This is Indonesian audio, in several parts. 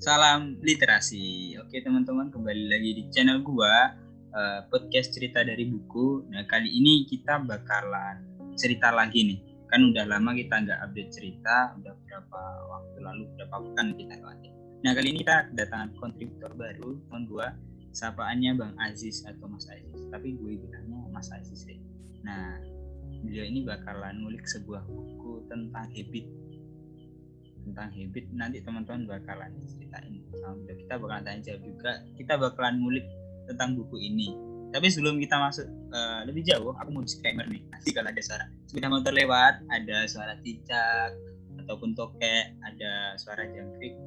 Salam literasi. Oke teman-teman kembali lagi di channel gua uh, podcast cerita dari buku. Nah kali ini kita bakalan cerita lagi nih. Kan udah lama kita nggak update cerita, udah berapa waktu lalu, berapa pekan kita lagi. Nah kali ini kita kedatangan kontributor baru, teman gua. Sapaannya Bang Aziz atau Mas Aziz. Tapi gue bilangnya Mas Aziz deh. Nah beliau ini bakalan ngulik sebuah buku tentang habit tentang habit nanti teman-teman bakalan ceritain sama kita bakalan tanya jawab juga kita bakalan ngulik tentang buku ini. Tapi sebelum kita masuk uh, lebih jauh aku mau disclaimer nih. Nanti kalau ada suara. Sepeda motor lewat ada suara cicak ataupun tokek ada suara jangkrik.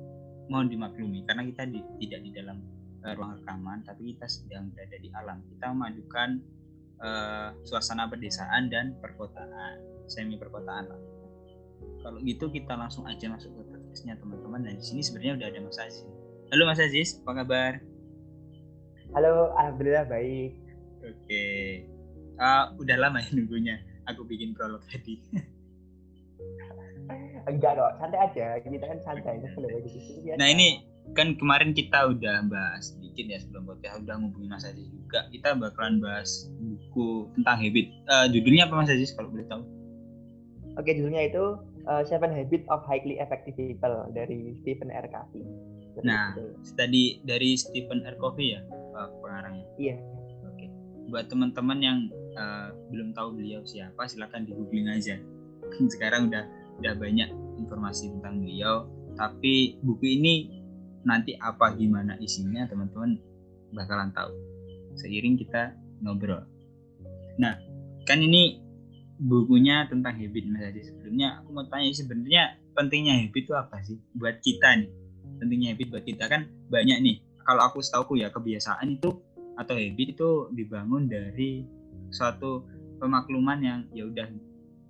Mohon dimaklumi karena kita di, tidak di dalam uh, ruang rekaman tapi kita sedang berada di alam. Kita memadukan uh, suasana pedesaan dan perkotaan semi perkotaan lah kalau gitu kita langsung aja masuk ke podcastnya teman-teman. Dan di sini sebenarnya udah ada Mas Aziz. Halo Mas Aziz. Apa kabar? Halo alhamdulillah baik. Oke. Uh, udah lama ya nunggunya. Aku bikin prolog tadi. Enggak dong santai aja. Kita kan santai gitu. nah ini kan kemarin kita udah bahas sedikit ya sebelum podcast udah ngubungin Mas Aziz juga. Kita bakalan bahas buku tentang habit. Uh, judulnya apa Mas Aziz kalau boleh tahu? Oke judulnya itu uh, Seven Habits of Highly Effective People dari Stephen R. Covey. Nah, tadi dari Stephen R. Covey ya uh, pengarangnya. Iya. Oke. Buat teman-teman yang uh, belum tahu beliau siapa, silakan di googling aja. Sekarang udah udah banyak informasi tentang beliau. Tapi buku ini nanti apa gimana isinya teman-teman bakalan tahu seiring kita ngobrol. Nah, kan ini bukunya tentang habit Mas Adi sebelumnya aku mau tanya sebenarnya pentingnya habit itu apa sih? Buat kita nih. Pentingnya habit buat kita kan banyak nih. Kalau aku setahu ya kebiasaan itu atau habit itu dibangun dari suatu pemakluman yang ya udah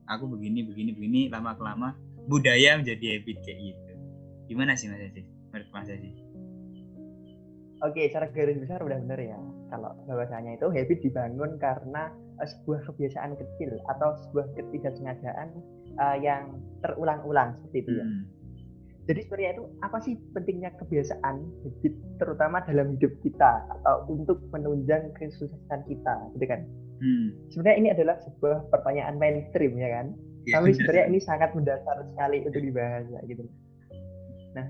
aku begini begini begini lama kelama budaya menjadi habit kayak gitu. Gimana sih Mas Adi menurut Mas Adi Oke, secara garis besar udah bener ya. Kalau bahwasanya itu habit dibangun karena uh, sebuah kebiasaan kecil atau sebuah ketidaksengajaan uh, yang terulang-ulang seperti itu ya. Hmm. Jadi sebenarnya itu apa sih pentingnya kebiasaan habit terutama dalam hidup kita atau untuk menunjang kesuksesan kita, gitu kan? Hmm. Sebenarnya ini adalah sebuah pertanyaan mainstream ya kan? Ya, Tapi sebenarnya ini sangat mendasar sekali untuk dibahas ya, gitu. Nah,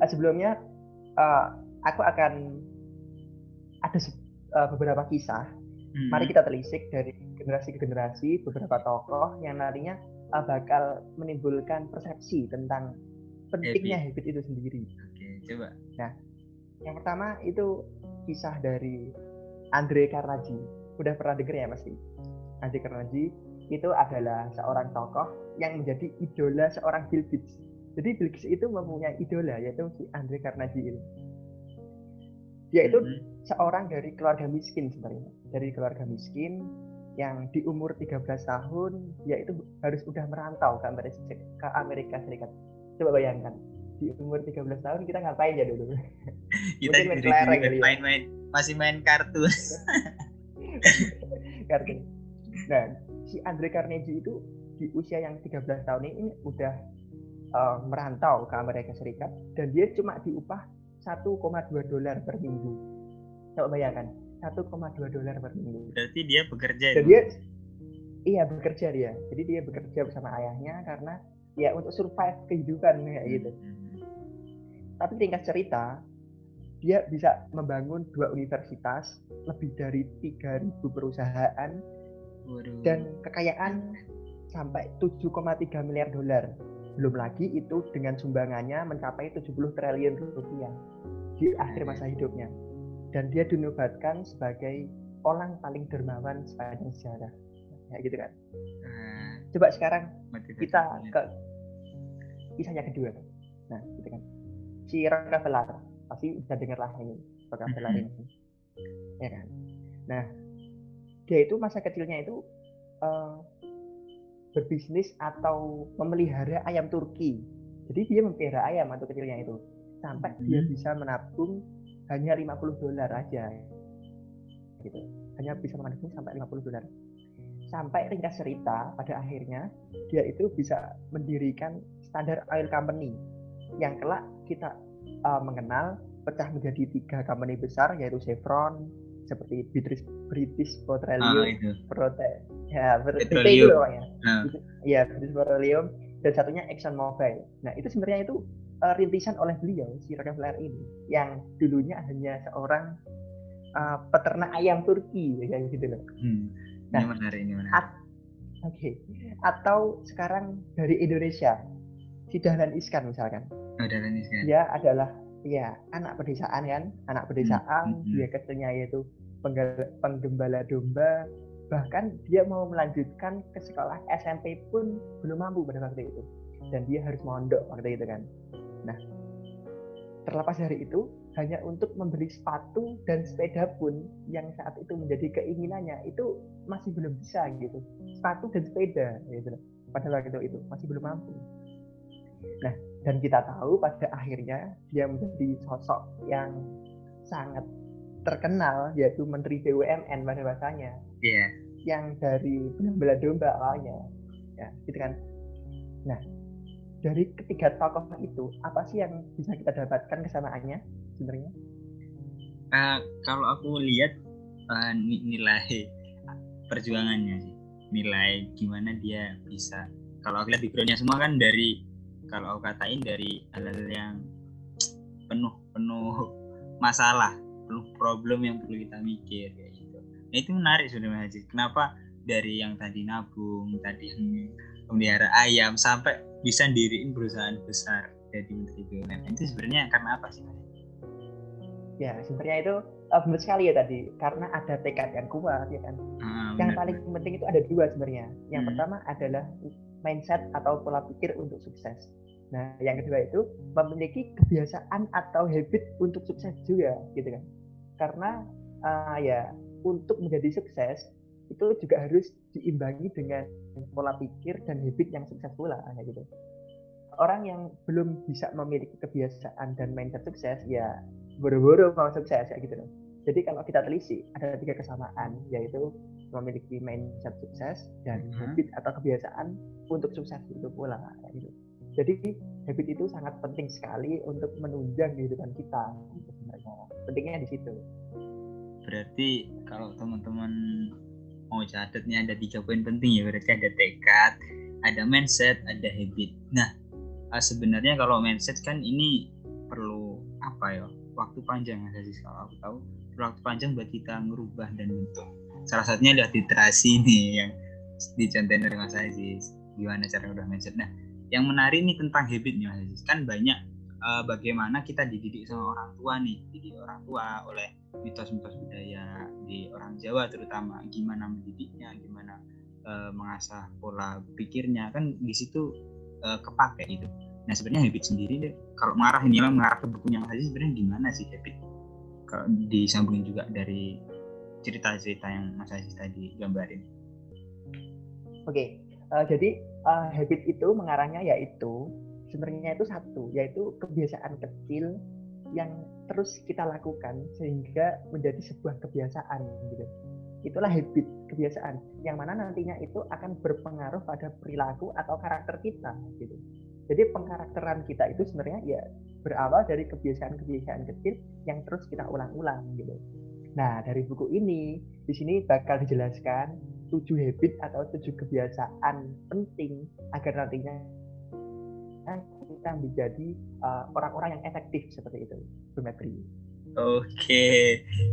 uh, sebelumnya uh, aku akan ada uh, beberapa kisah Hmm. Mari kita telisik dari generasi ke generasi beberapa tokoh yang nantinya uh, bakal menimbulkan persepsi tentang pentingnya habit, habit itu sendiri. Oke, coba. Nah, yang pertama itu kisah dari Andre Carnegie. Udah pernah denger ya pasti? Andre Carnegie itu adalah seorang tokoh yang menjadi idola seorang Bill Gates. Jadi Bill Gates itu mempunyai idola yaitu si Andre Carnegie ini. Dia itu mm -hmm. seorang dari keluarga miskin sebenarnya dari keluarga miskin yang di umur 13 tahun dia itu harus udah merantau ke Amerika, ke Amerika Serikat. Coba bayangkan di umur 13 tahun kita ngapain ya dulu? Kita main kelereng gitu ya. main, main masih main kartu. kartu. Nah, si Andre Carnegie itu di usia yang 13 tahun ini udah uh, merantau ke Amerika Serikat dan dia cuma diupah 1,2 dolar per minggu. Coba bayangkan, 1,2 dolar per minggu. Berarti dia bekerja Dan dia iya bekerja dia. Jadi dia bekerja bersama ayahnya karena ya untuk survive kehidupan kayak hmm, gitu. Hmm. Tapi tingkat cerita dia bisa membangun dua universitas, lebih dari 3000 perusahaan Waduh. dan kekayaan sampai 7,3 miliar dolar. Belum lagi itu dengan sumbangannya mencapai 70 triliun rupiah di akhir masa hidupnya. Dan dia dinobatkan sebagai orang paling dermawan sepanjang sejarah. Ya gitu kan. Hmm. coba sekarang kita ke kisahnya kedua. Nah gitu kan. Si Rockefeller pasti udah dengar lah ini Rockefeller hmm. ini. Ya kan? Nah dia itu masa kecilnya itu uh, berbisnis atau memelihara ayam Turki. Jadi dia memelihara ayam atau kecilnya itu sampai hmm. dia bisa menabung hanya 50 dolar aja. Gitu. Hanya bisa menabung sampai 50 dolar. Sampai ringkas cerita pada akhirnya dia itu bisa mendirikan standar oil company. Yang kelak kita uh, mengenal pecah menjadi tiga company besar yaitu Chevron, seperti British British Petroleum, ah, Prote, ya Petroleum, ya, ah. ya British Petroleum dan satunya Exxon Mobil. Nah itu sebenarnya itu uh, rintisan oleh beliau si Rockefeller ini yang dulunya hanya seorang uh, peternak ayam Turki kayak gitu loh. Hmm. Nah, ini menarik ini menarik. At, Oke. Okay. Atau sekarang dari Indonesia si Dahlan Iskan misalkan. Oh, Dahlan Iskan. Dia adalah ya anak pedesaan kan, anak pedesaan, hmm. hmm. dia kecilnya yaitu penggembala domba, bahkan dia mau melanjutkan ke sekolah SMP pun belum mampu pada waktu itu dan dia harus mondok waktu itu kan nah terlepas dari itu hanya untuk membeli sepatu dan sepeda pun yang saat itu menjadi keinginannya itu masih belum bisa gitu. Sepatu dan sepeda gitu pada waktu itu masih belum mampu. Nah dan kita tahu pada akhirnya dia menjadi sosok yang sangat terkenal yaitu Menteri BUMN pada bahasanya yeah. yang dari belah domba awalnya. Ya gitu kan. Nah dari ketiga tokoh itu apa sih yang bisa kita dapatkan kesamaannya sebenarnya? Uh, kalau aku lihat uh, nilai perjuangannya sih nilai gimana dia bisa kalau aku lihat backgroundnya semua kan dari kalau aku katain dari hal-hal yang penuh penuh masalah penuh problem yang perlu kita mikir kayak gitu. Nah itu menarik sebenarnya kenapa dari yang tadi nabung tadi memelihara ayam sampai bisa diriin perusahaan besar jadi menteri BUMN itu sebenarnya karena apa sih Ya sebenarnya itu uh, benar sekali ya tadi karena ada tekad yang kuat ya kan. Ah, yang paling penting itu ada dua sebenarnya. Yang hmm. pertama adalah mindset atau pola pikir untuk sukses. Nah, yang kedua itu memiliki kebiasaan atau habit untuk sukses juga, gitu kan? Karena uh, ya untuk menjadi sukses itu juga harus diimbangi dengan pola pikir dan habit yang sukses pula kayak gitu. Orang yang belum bisa memiliki kebiasaan dan mindset sukses ya buru-buru mau sukses ya gitu loh. Jadi kalau kita telisik ada tiga kesamaan yaitu memiliki mindset sukses dan uh-huh. habit atau kebiasaan untuk sukses itu pula kayak gitu. Jadi habit itu sangat penting sekali untuk menunjang kehidupan kita gitu sebenarnya. Pentingnya di situ. Berarti kalau teman-teman mau catatnya ada tiga poin penting ya berarti ada tekad ada mindset ada habit. Nah ah, sebenarnya kalau mindset kan ini perlu apa ya? Waktu panjang ya sih kalau aku tahu. Waktu panjang buat kita merubah dan bentuk. Salah satunya adalah literasi nih yang dicontohin dari Mas Aziz. Gimana cara udah mindset. Nah yang menarik nih tentang habitnya Mas Aziz. Kan banyak uh, bagaimana kita dididik sama orang tua nih. Dididik orang tua oleh mitos-mitos budaya di orang Jawa terutama gimana mendidiknya gimana uh, mengasah pola pikirnya kan di situ uh, kepake itu nah sebenarnya habit sendiri deh kalau mengarah ini lah mengarah ke bukunya Mas Aziz sebenarnya gimana sih habit kalau disambungin juga dari cerita-cerita yang Mas Aziz tadi gambarin oke okay. uh, jadi uh, habit itu mengarahnya yaitu sebenarnya itu satu yaitu kebiasaan kecil yang terus kita lakukan sehingga menjadi sebuah kebiasaan gitu. Itulah habit, kebiasaan yang mana nantinya itu akan berpengaruh pada perilaku atau karakter kita gitu. Jadi pengkarakteran kita itu sebenarnya ya berawal dari kebiasaan-kebiasaan kecil yang terus kita ulang-ulang gitu. Nah, dari buku ini di sini bakal dijelaskan tujuh habit atau tujuh kebiasaan penting agar nantinya kita menjadi uh, orang-orang yang efektif seperti itu, Bu Oke,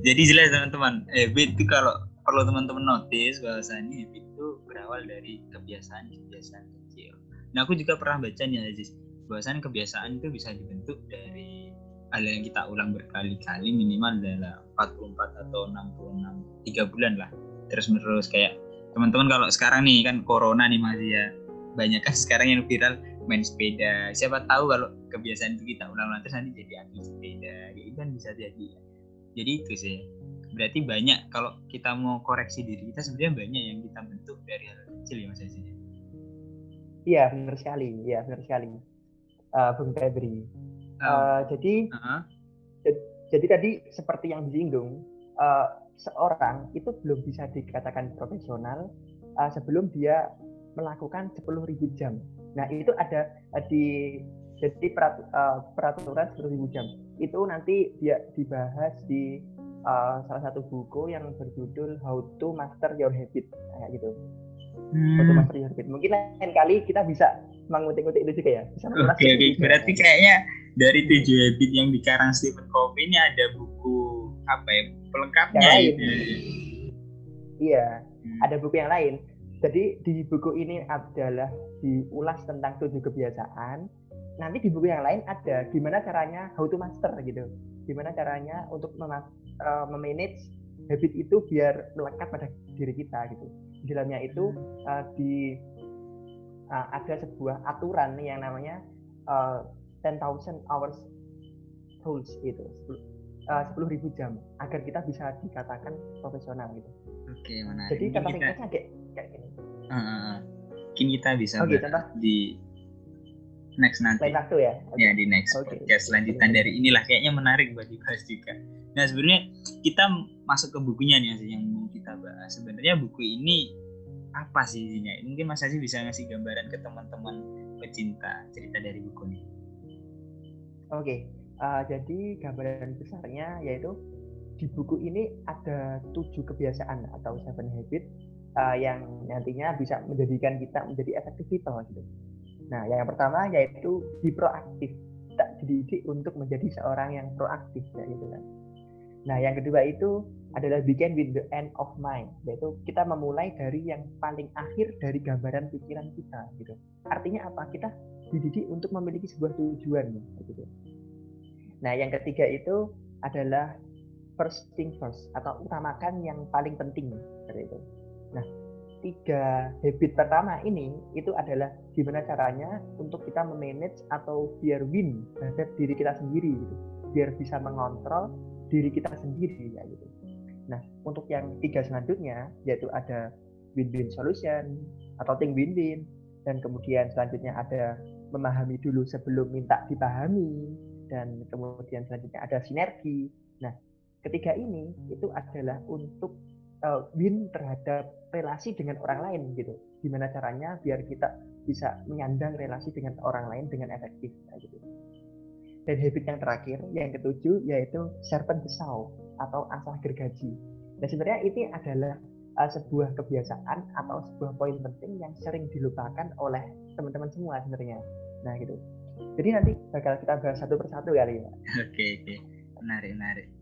jadi jelas teman-teman. Habit itu kalau perlu teman-teman notice bahwasanya habit itu berawal dari kebiasaan-kebiasaan kecil. Nah, aku juga pernah baca nih Aziz, bahwasanya kebiasaan itu bisa dibentuk dari hal yang kita ulang berkali-kali minimal dalam 44 atau 66 tiga bulan lah. Terus menerus kayak teman-teman kalau sekarang nih kan corona nih masih ya. Banyak kan sekarang yang viral main sepeda. Siapa tahu kalau kebiasaan itu kita ulang-ulang terus nanti jadi atlet sepeda. Ya itu kan bisa jadi. Jadi itu sih. Berarti banyak kalau kita mau koreksi diri kita sebenarnya banyak yang kita bentuk dari hal kecil ya mas Aziz iya benar sekali. Iya benar sekali. Uh, Bung Febri. Uh, uh, jadi uh -huh. jadi tadi seperti yang disinggung uh, seorang itu belum bisa dikatakan profesional uh, sebelum dia melakukan 10.000 jam Nah, itu ada eh, di Jadi perat, uh, peraturan 10.000 jam itu nanti dia dibahas di uh, salah satu buku yang berjudul How to Master Your Habit kayak gitu. Hmm. How to Master Your Habit. Mungkin lain kali kita bisa mengutik-utik itu juga ya. Oke oke. Okay, okay. Berarti kayaknya dari tujuh habit yang dikarang Stephen Covey ini ada buku apa ya pelengkapnya. Gitu. Iya, hmm. ada buku yang lain. Jadi di buku ini adalah diulas tentang tujuh kebiasaan. Nanti di buku yang lain ada gimana caranya how to master gitu. Gimana caranya untuk memas uh, memanage habit itu biar melekat pada diri kita gitu. Di dalamnya itu uh, di uh, ada sebuah aturan yang namanya uh, 10,000 hours rules itu sepuluh ribu jam agar kita bisa dikatakan profesional gitu. Oke, mana? Jadi kata ringkasnya kayak kayak gini. Uh, mungkin kita bisa okay, di next nanti. Lain waktu ya? Okay. Ya di next okay. podcast selanjutan okay. dari inilah kayaknya menarik buat dibahas juga. Nah sebenarnya kita masuk ke bukunya nih yang mau kita bahas. Sebenarnya buku ini apa sih isinya? Mungkin Mas Aziz bisa ngasih gambaran ke teman-teman pecinta cerita dari buku ini. Oke, okay. uh, jadi gambaran besarnya yaitu di buku ini ada tujuh kebiasaan atau seven habit uh, yang nantinya bisa menjadikan kita menjadi efektif people gitu. Nah, yang pertama yaitu di proaktif. Kita dididik untuk menjadi seorang yang proaktif ya gitu kan. Nah, yang kedua itu adalah begin with the end of mind, yaitu kita memulai dari yang paling akhir dari gambaran pikiran kita gitu. Artinya apa? Kita dididik untuk memiliki sebuah tujuan gitu. Nah, yang ketiga itu adalah first thing first atau utamakan yang paling penting seperti. Nah, tiga habit pertama ini itu adalah gimana caranya untuk kita memanage atau biar win terhadap diri kita sendiri gitu. Biar bisa mengontrol diri kita sendiri ya gitu. Nah, untuk yang tiga selanjutnya yaitu ada win-win solution atau think win-win dan kemudian selanjutnya ada memahami dulu sebelum minta dipahami dan kemudian selanjutnya ada sinergi. Nah, ketiga ini itu adalah untuk uh, win terhadap relasi dengan orang lain gitu. Gimana caranya biar kita bisa menyandang relasi dengan orang lain dengan efektif gitu. Dan habit yang terakhir, yang ketujuh yaitu serpent besau atau asah gergaji. Nah sebenarnya ini adalah uh, sebuah kebiasaan atau sebuah poin penting yang sering dilupakan oleh teman-teman semua sebenarnya. Nah gitu. Jadi nanti bakal kita bahas satu persatu kali ya. Oke oke, menarik menarik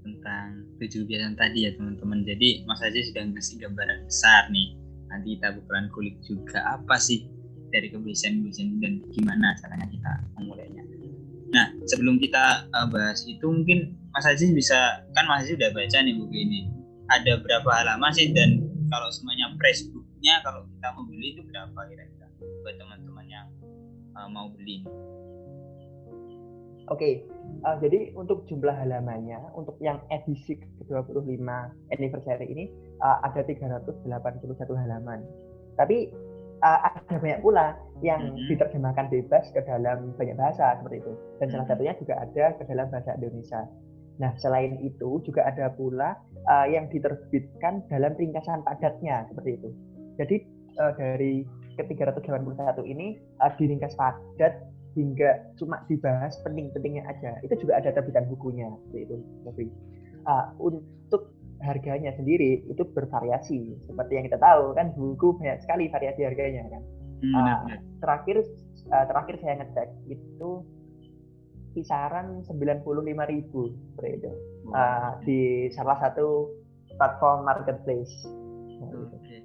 tentang tujuh kebiasaan tadi ya teman-teman. Jadi Mas Aziz sudah ngasih gambaran besar nih. Nanti kita bakalan kulik juga apa sih dari kebiasaan-kebiasaan dan gimana caranya kita memulainya. Nah sebelum kita uh, bahas itu mungkin Mas Aziz bisa kan Mas Aziz udah baca nih buku ini. Ada berapa halaman sih dan kalau semuanya press booknya kalau kita mau beli itu berapa kira-kira buat teman-teman yang uh, mau beli? Oke, okay. Uh, jadi untuk jumlah halamannya, untuk yang edisi ke-25 anniversary ini uh, ada 381 halaman. Tapi uh, ada banyak pula yang mm-hmm. diterjemahkan bebas ke dalam banyak bahasa seperti itu. Dan salah satunya juga ada ke dalam bahasa Indonesia. Nah, selain itu juga ada pula uh, yang diterbitkan dalam ringkasan padatnya seperti itu. Jadi uh, dari ke-381 ini uh, diringkas padat hingga cuma dibahas penting-pentingnya aja. Itu juga ada terbitan bukunya itu tapi uh, untuk harganya sendiri itu bervariasi. Seperti yang kita tahu kan buku banyak sekali variasi harganya kan. Uh, terakhir uh, terakhir saya ngecek itu kisaran 95.000 seperti itu. Uh, di salah satu platform marketplace. Gitu.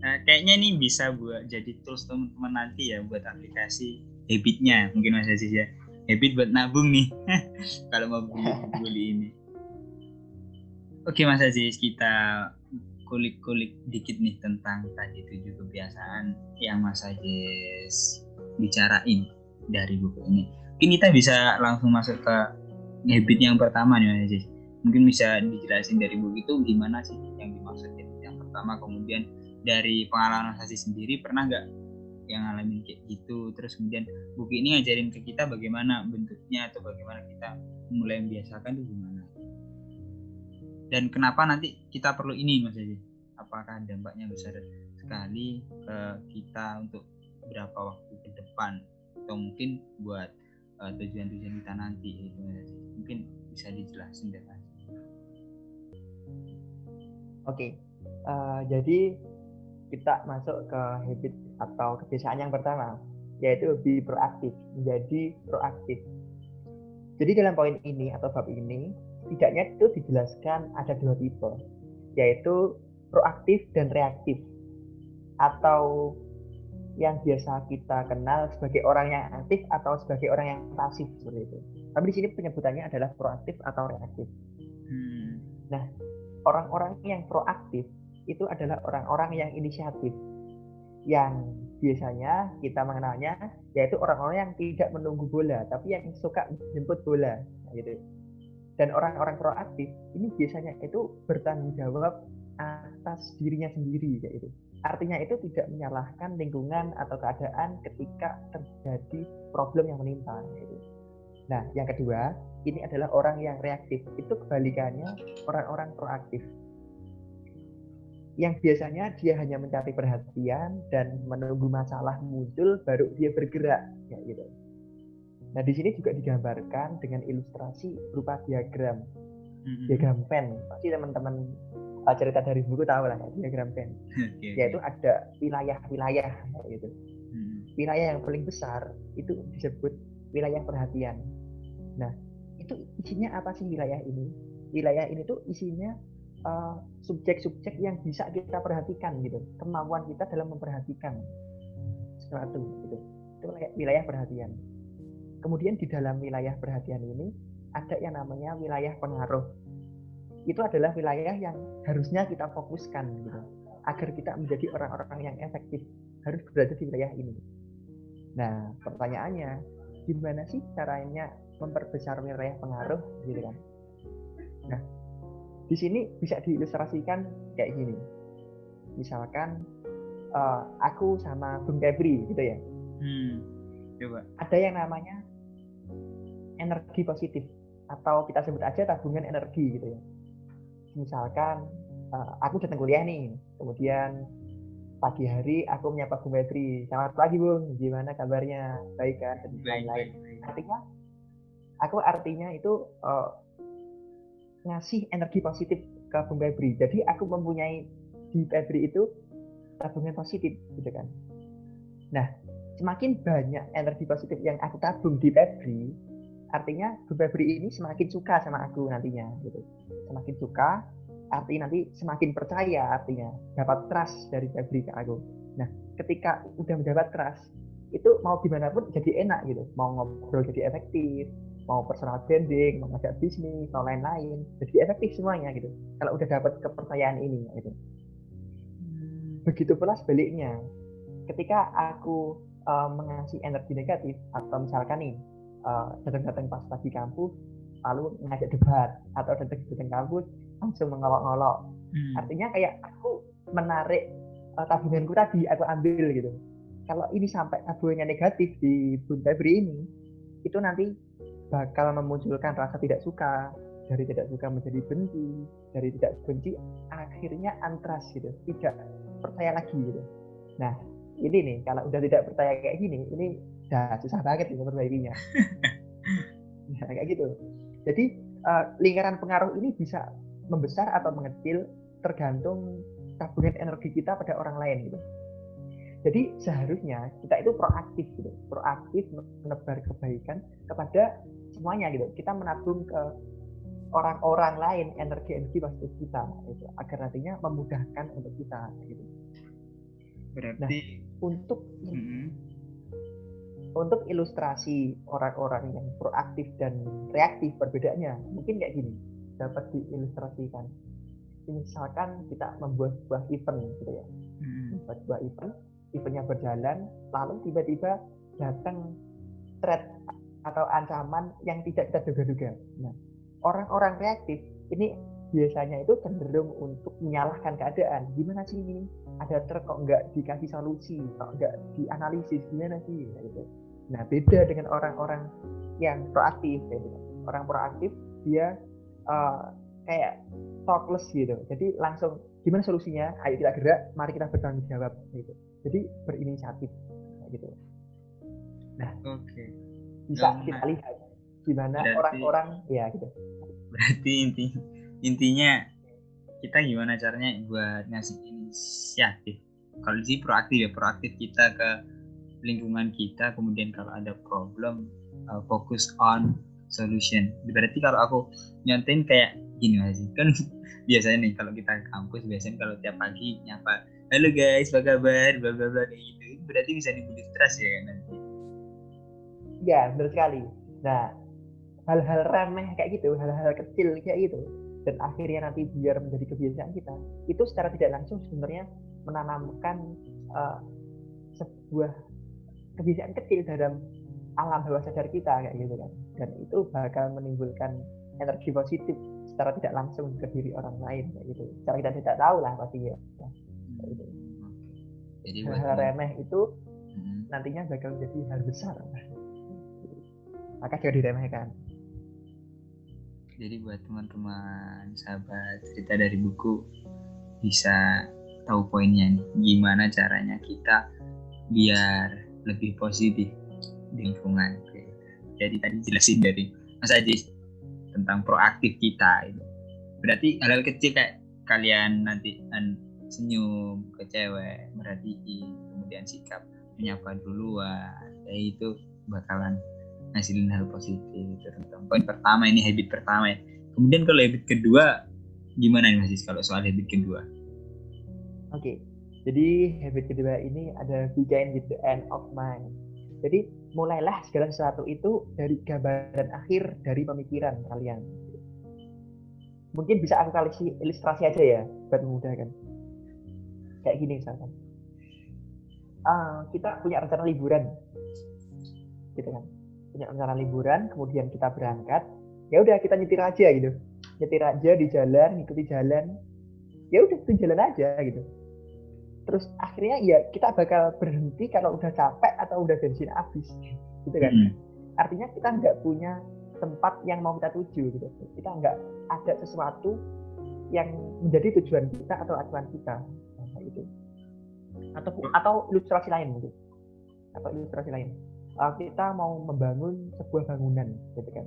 Nah, kayaknya ini bisa buat jadi tools teman-teman nanti ya buat aplikasi habitnya mungkin Mas Aziz ya. Habit buat nabung nih. Kalau mau beli, beli ini. Oke Mas Aziz kita kulik-kulik dikit nih tentang tadi tujuh kebiasaan yang Mas Aziz bicarain dari buku ini. Mungkin kita bisa langsung masuk ke habit yang pertama nih Mas Aziz. Mungkin bisa dijelasin dari buku itu gimana sih yang dimaksud yang pertama? Kemudian dari pengalaman Mas Aziz sendiri pernah nggak yang ngalamin kayak gitu. Terus kemudian buku ini ngajarin ke kita bagaimana bentuknya atau bagaimana kita mulai membiasakan itu gimana. Dan kenapa nanti kita perlu ini mas Aji apakah dampaknya besar sekali ke kita untuk berapa waktu ke depan? Atau mungkin buat uh, tujuan-tujuan kita nanti itu mungkin bisa dijelasin deh mas. Oke. Uh, jadi kita masuk ke habit atau kebiasaan yang pertama yaitu be proaktif menjadi proaktif jadi dalam poin ini atau bab ini tidaknya itu dijelaskan ada dua tipe yaitu proaktif dan reaktif atau yang biasa kita kenal sebagai orang yang aktif atau sebagai orang yang pasif seperti itu. Tapi di sini penyebutannya adalah proaktif atau reaktif. Hmm. Nah, orang-orang yang proaktif itu adalah orang-orang yang inisiatif, yang biasanya kita mengenalnya yaitu orang-orang yang tidak menunggu bola, tapi yang suka menjemput bola, gitu. Dan orang-orang proaktif ini biasanya itu bertanggung jawab atas dirinya sendiri, kayak gitu Artinya itu tidak menyalahkan lingkungan atau keadaan ketika terjadi problem yang menimpa. Gitu. Nah, yang kedua, ini adalah orang yang reaktif. Itu kebalikannya orang-orang proaktif. Yang biasanya dia hanya mencari perhatian dan menunggu masalah muncul baru dia bergerak, ya gitu. Nah, di sini juga digambarkan dengan ilustrasi berupa diagram. Mm-hmm. Diagram pen. Pasti teman-teman uh, cerita dari buku tahu lah ya, diagram Venn. Okay, Yaitu ada wilayah-wilayah gitu. Hmm. Wilayah yang paling besar itu disebut wilayah perhatian. Nah, itu isinya apa sih wilayah ini? Wilayah ini tuh isinya subjek-subjek uh, yang bisa kita perhatikan gitu. Kemampuan kita dalam memperhatikan sesuatu gitu. Itu wilayah perhatian. Kemudian di dalam wilayah perhatian ini ada yang namanya wilayah pengaruh itu adalah wilayah yang harusnya kita fokuskan gitu agar kita menjadi orang-orang yang efektif harus berada di wilayah ini. Nah, pertanyaannya, gimana sih caranya memperbesar wilayah pengaruh gitu kan? Nah, di sini bisa diilustrasikan kayak gini. Misalkan uh, aku sama Bung Febri gitu ya. Hmm, coba. Ada yang namanya energi positif atau kita sebut aja tabungan energi gitu ya misalkan uh, aku datang kuliah nih, kemudian pagi hari aku menyapa Bu Metri, selamat pagi Bung, gimana kabarnya? Baik kan? Dan lain-lain. Artinya, aku artinya itu uh, ngasih energi positif ke Bung Febri. Jadi aku mempunyai di Febri itu tabungan positif, gitu kan. Nah, semakin banyak energi positif yang aku tabung di Febri, artinya Bu Febri ini semakin suka sama aku nantinya gitu semakin suka arti nanti semakin percaya artinya dapat trust dari Febri ke aku nah ketika udah mendapat trust itu mau gimana pun jadi enak gitu mau ngobrol jadi efektif mau personal branding mau ngajak bisnis mau lain-lain jadi efektif semuanya gitu. Kalau udah dapat kepercayaan ini gitu. Begitu pula sebaliknya. Ketika aku uh, mengasih energi negatif atau misalkan nih uh, datang-datang pas pagi kampus lalu ngajak debat atau datang-datang kampus langsung mengolok-olok hmm. artinya kayak aku menarik uh, tabunganku tadi aku ambil gitu. Kalau ini sampai tabungannya negatif di Bun Febri ini itu nanti bakal memunculkan rasa tidak suka. Dari tidak suka menjadi benci dari tidak benci akhirnya antras gitu tidak percaya lagi gitu. Nah ini nih kalau udah tidak percaya kayak gini ini udah susah banget nih memperbaikinya. Nah, kayak gitu. Jadi uh, lingkaran pengaruh ini bisa membesar atau mengecil tergantung tabungan energi kita pada orang lain gitu. Jadi seharusnya kita itu proaktif gitu proaktif menebar kebaikan kepada semuanya gitu. Kita menabung ke orang-orang lain energi-energi positif kita gitu. Agar nantinya memudahkan untuk kita gitu. Berarti nah, untuk mm -hmm untuk ilustrasi orang-orang yang proaktif dan reaktif perbedaannya mungkin kayak gini dapat diilustrasikan. Misalkan kita membuat sebuah event gitu ya. Hmm. membuat sebuah event eventnya berjalan lalu tiba-tiba datang threat atau ancaman yang tidak kita duga-duga nah orang-orang reaktif ini biasanya itu cenderung untuk menyalahkan keadaan gimana sih ini ada truk kok nggak dikasih solusi kok nggak dianalisis gimana sih gitu Nah, beda dengan orang-orang yang proaktif gitu. Orang proaktif dia uh, kayak talkless gitu. Jadi langsung gimana solusinya? Ayo kita gerak, mari kita bertanggung jawab gitu. Jadi berinisiatif gitu. Nah, oke. Okay. Bisa oh, kita lihat gimana orang-orang ya gitu. Berarti inti intinya kita gimana caranya buat ngasih inisiatif. Kalau sih proaktif ya, proaktif kita ke lingkungan kita, kemudian kalau ada problem uh, fokus on solution. Berarti kalau aku nyantain kayak gini masih kan biasanya nih kalau kita ke kampus biasanya kalau tiap pagi nyapa halo guys apa kabar bla bla bla kayak gitu berarti bisa dibully stres ya kan nanti ya benar sekali nah hal-hal remeh kayak gitu hal-hal kecil kayak gitu dan akhirnya nanti biar menjadi kebiasaan kita itu secara tidak langsung sebenarnya menanamkan uh, sebuah kebiasaan kecil dalam alam bawah sadar kita kayak gitu kan dan itu bakal menimbulkan energi positif secara tidak langsung ke diri orang lain kayak gitu secara kita tidak tahu lah pasti ya gitu. Jadi hal, -hal remeh itu hmm. nantinya bakal menjadi hal besar. Maka jangan diremehkan. Jadi buat teman-teman sahabat cerita dari buku bisa tahu poinnya nih, gimana caranya kita biar lebih positif di lingkungan. Jadi tadi jelasin dari Mas Ajis tentang proaktif kita itu. Berarti hal-hal kecil kayak kalian nanti senyum ke cewek merhatiin kemudian sikap menyapa duluan ya itu bakalan ngasilin hal positif itu tentang poin pertama ini habit pertama ya. Kemudian kalau habit kedua gimana nih masih kalau soal habit kedua? Oke okay. jadi habit kedua ini ada begin with the end of mind. Jadi mulailah segala sesuatu itu dari gambaran akhir dari pemikiran kalian. Mungkin bisa aku kasih ilustrasi aja ya buat memudahkan kayak gini misalkan. Uh, kita punya rencana liburan gitu kan punya rencana liburan kemudian kita berangkat ya udah kita nyetir aja gitu. Nyetir aja di jalan ngikuti jalan. Ya udah itu jalan aja gitu. Terus akhirnya ya kita bakal berhenti kalau udah capek atau udah bensin habis gitu kan. Hmm. artinya kita nggak punya tempat yang mau kita tuju gitu. Kita nggak ada sesuatu yang menjadi tujuan kita atau acuan kita. Gitu. Atau atau ilustrasi lain mungkin. Atau ilustrasi lain uh, kita mau membangun sebuah bangunan gitu kan.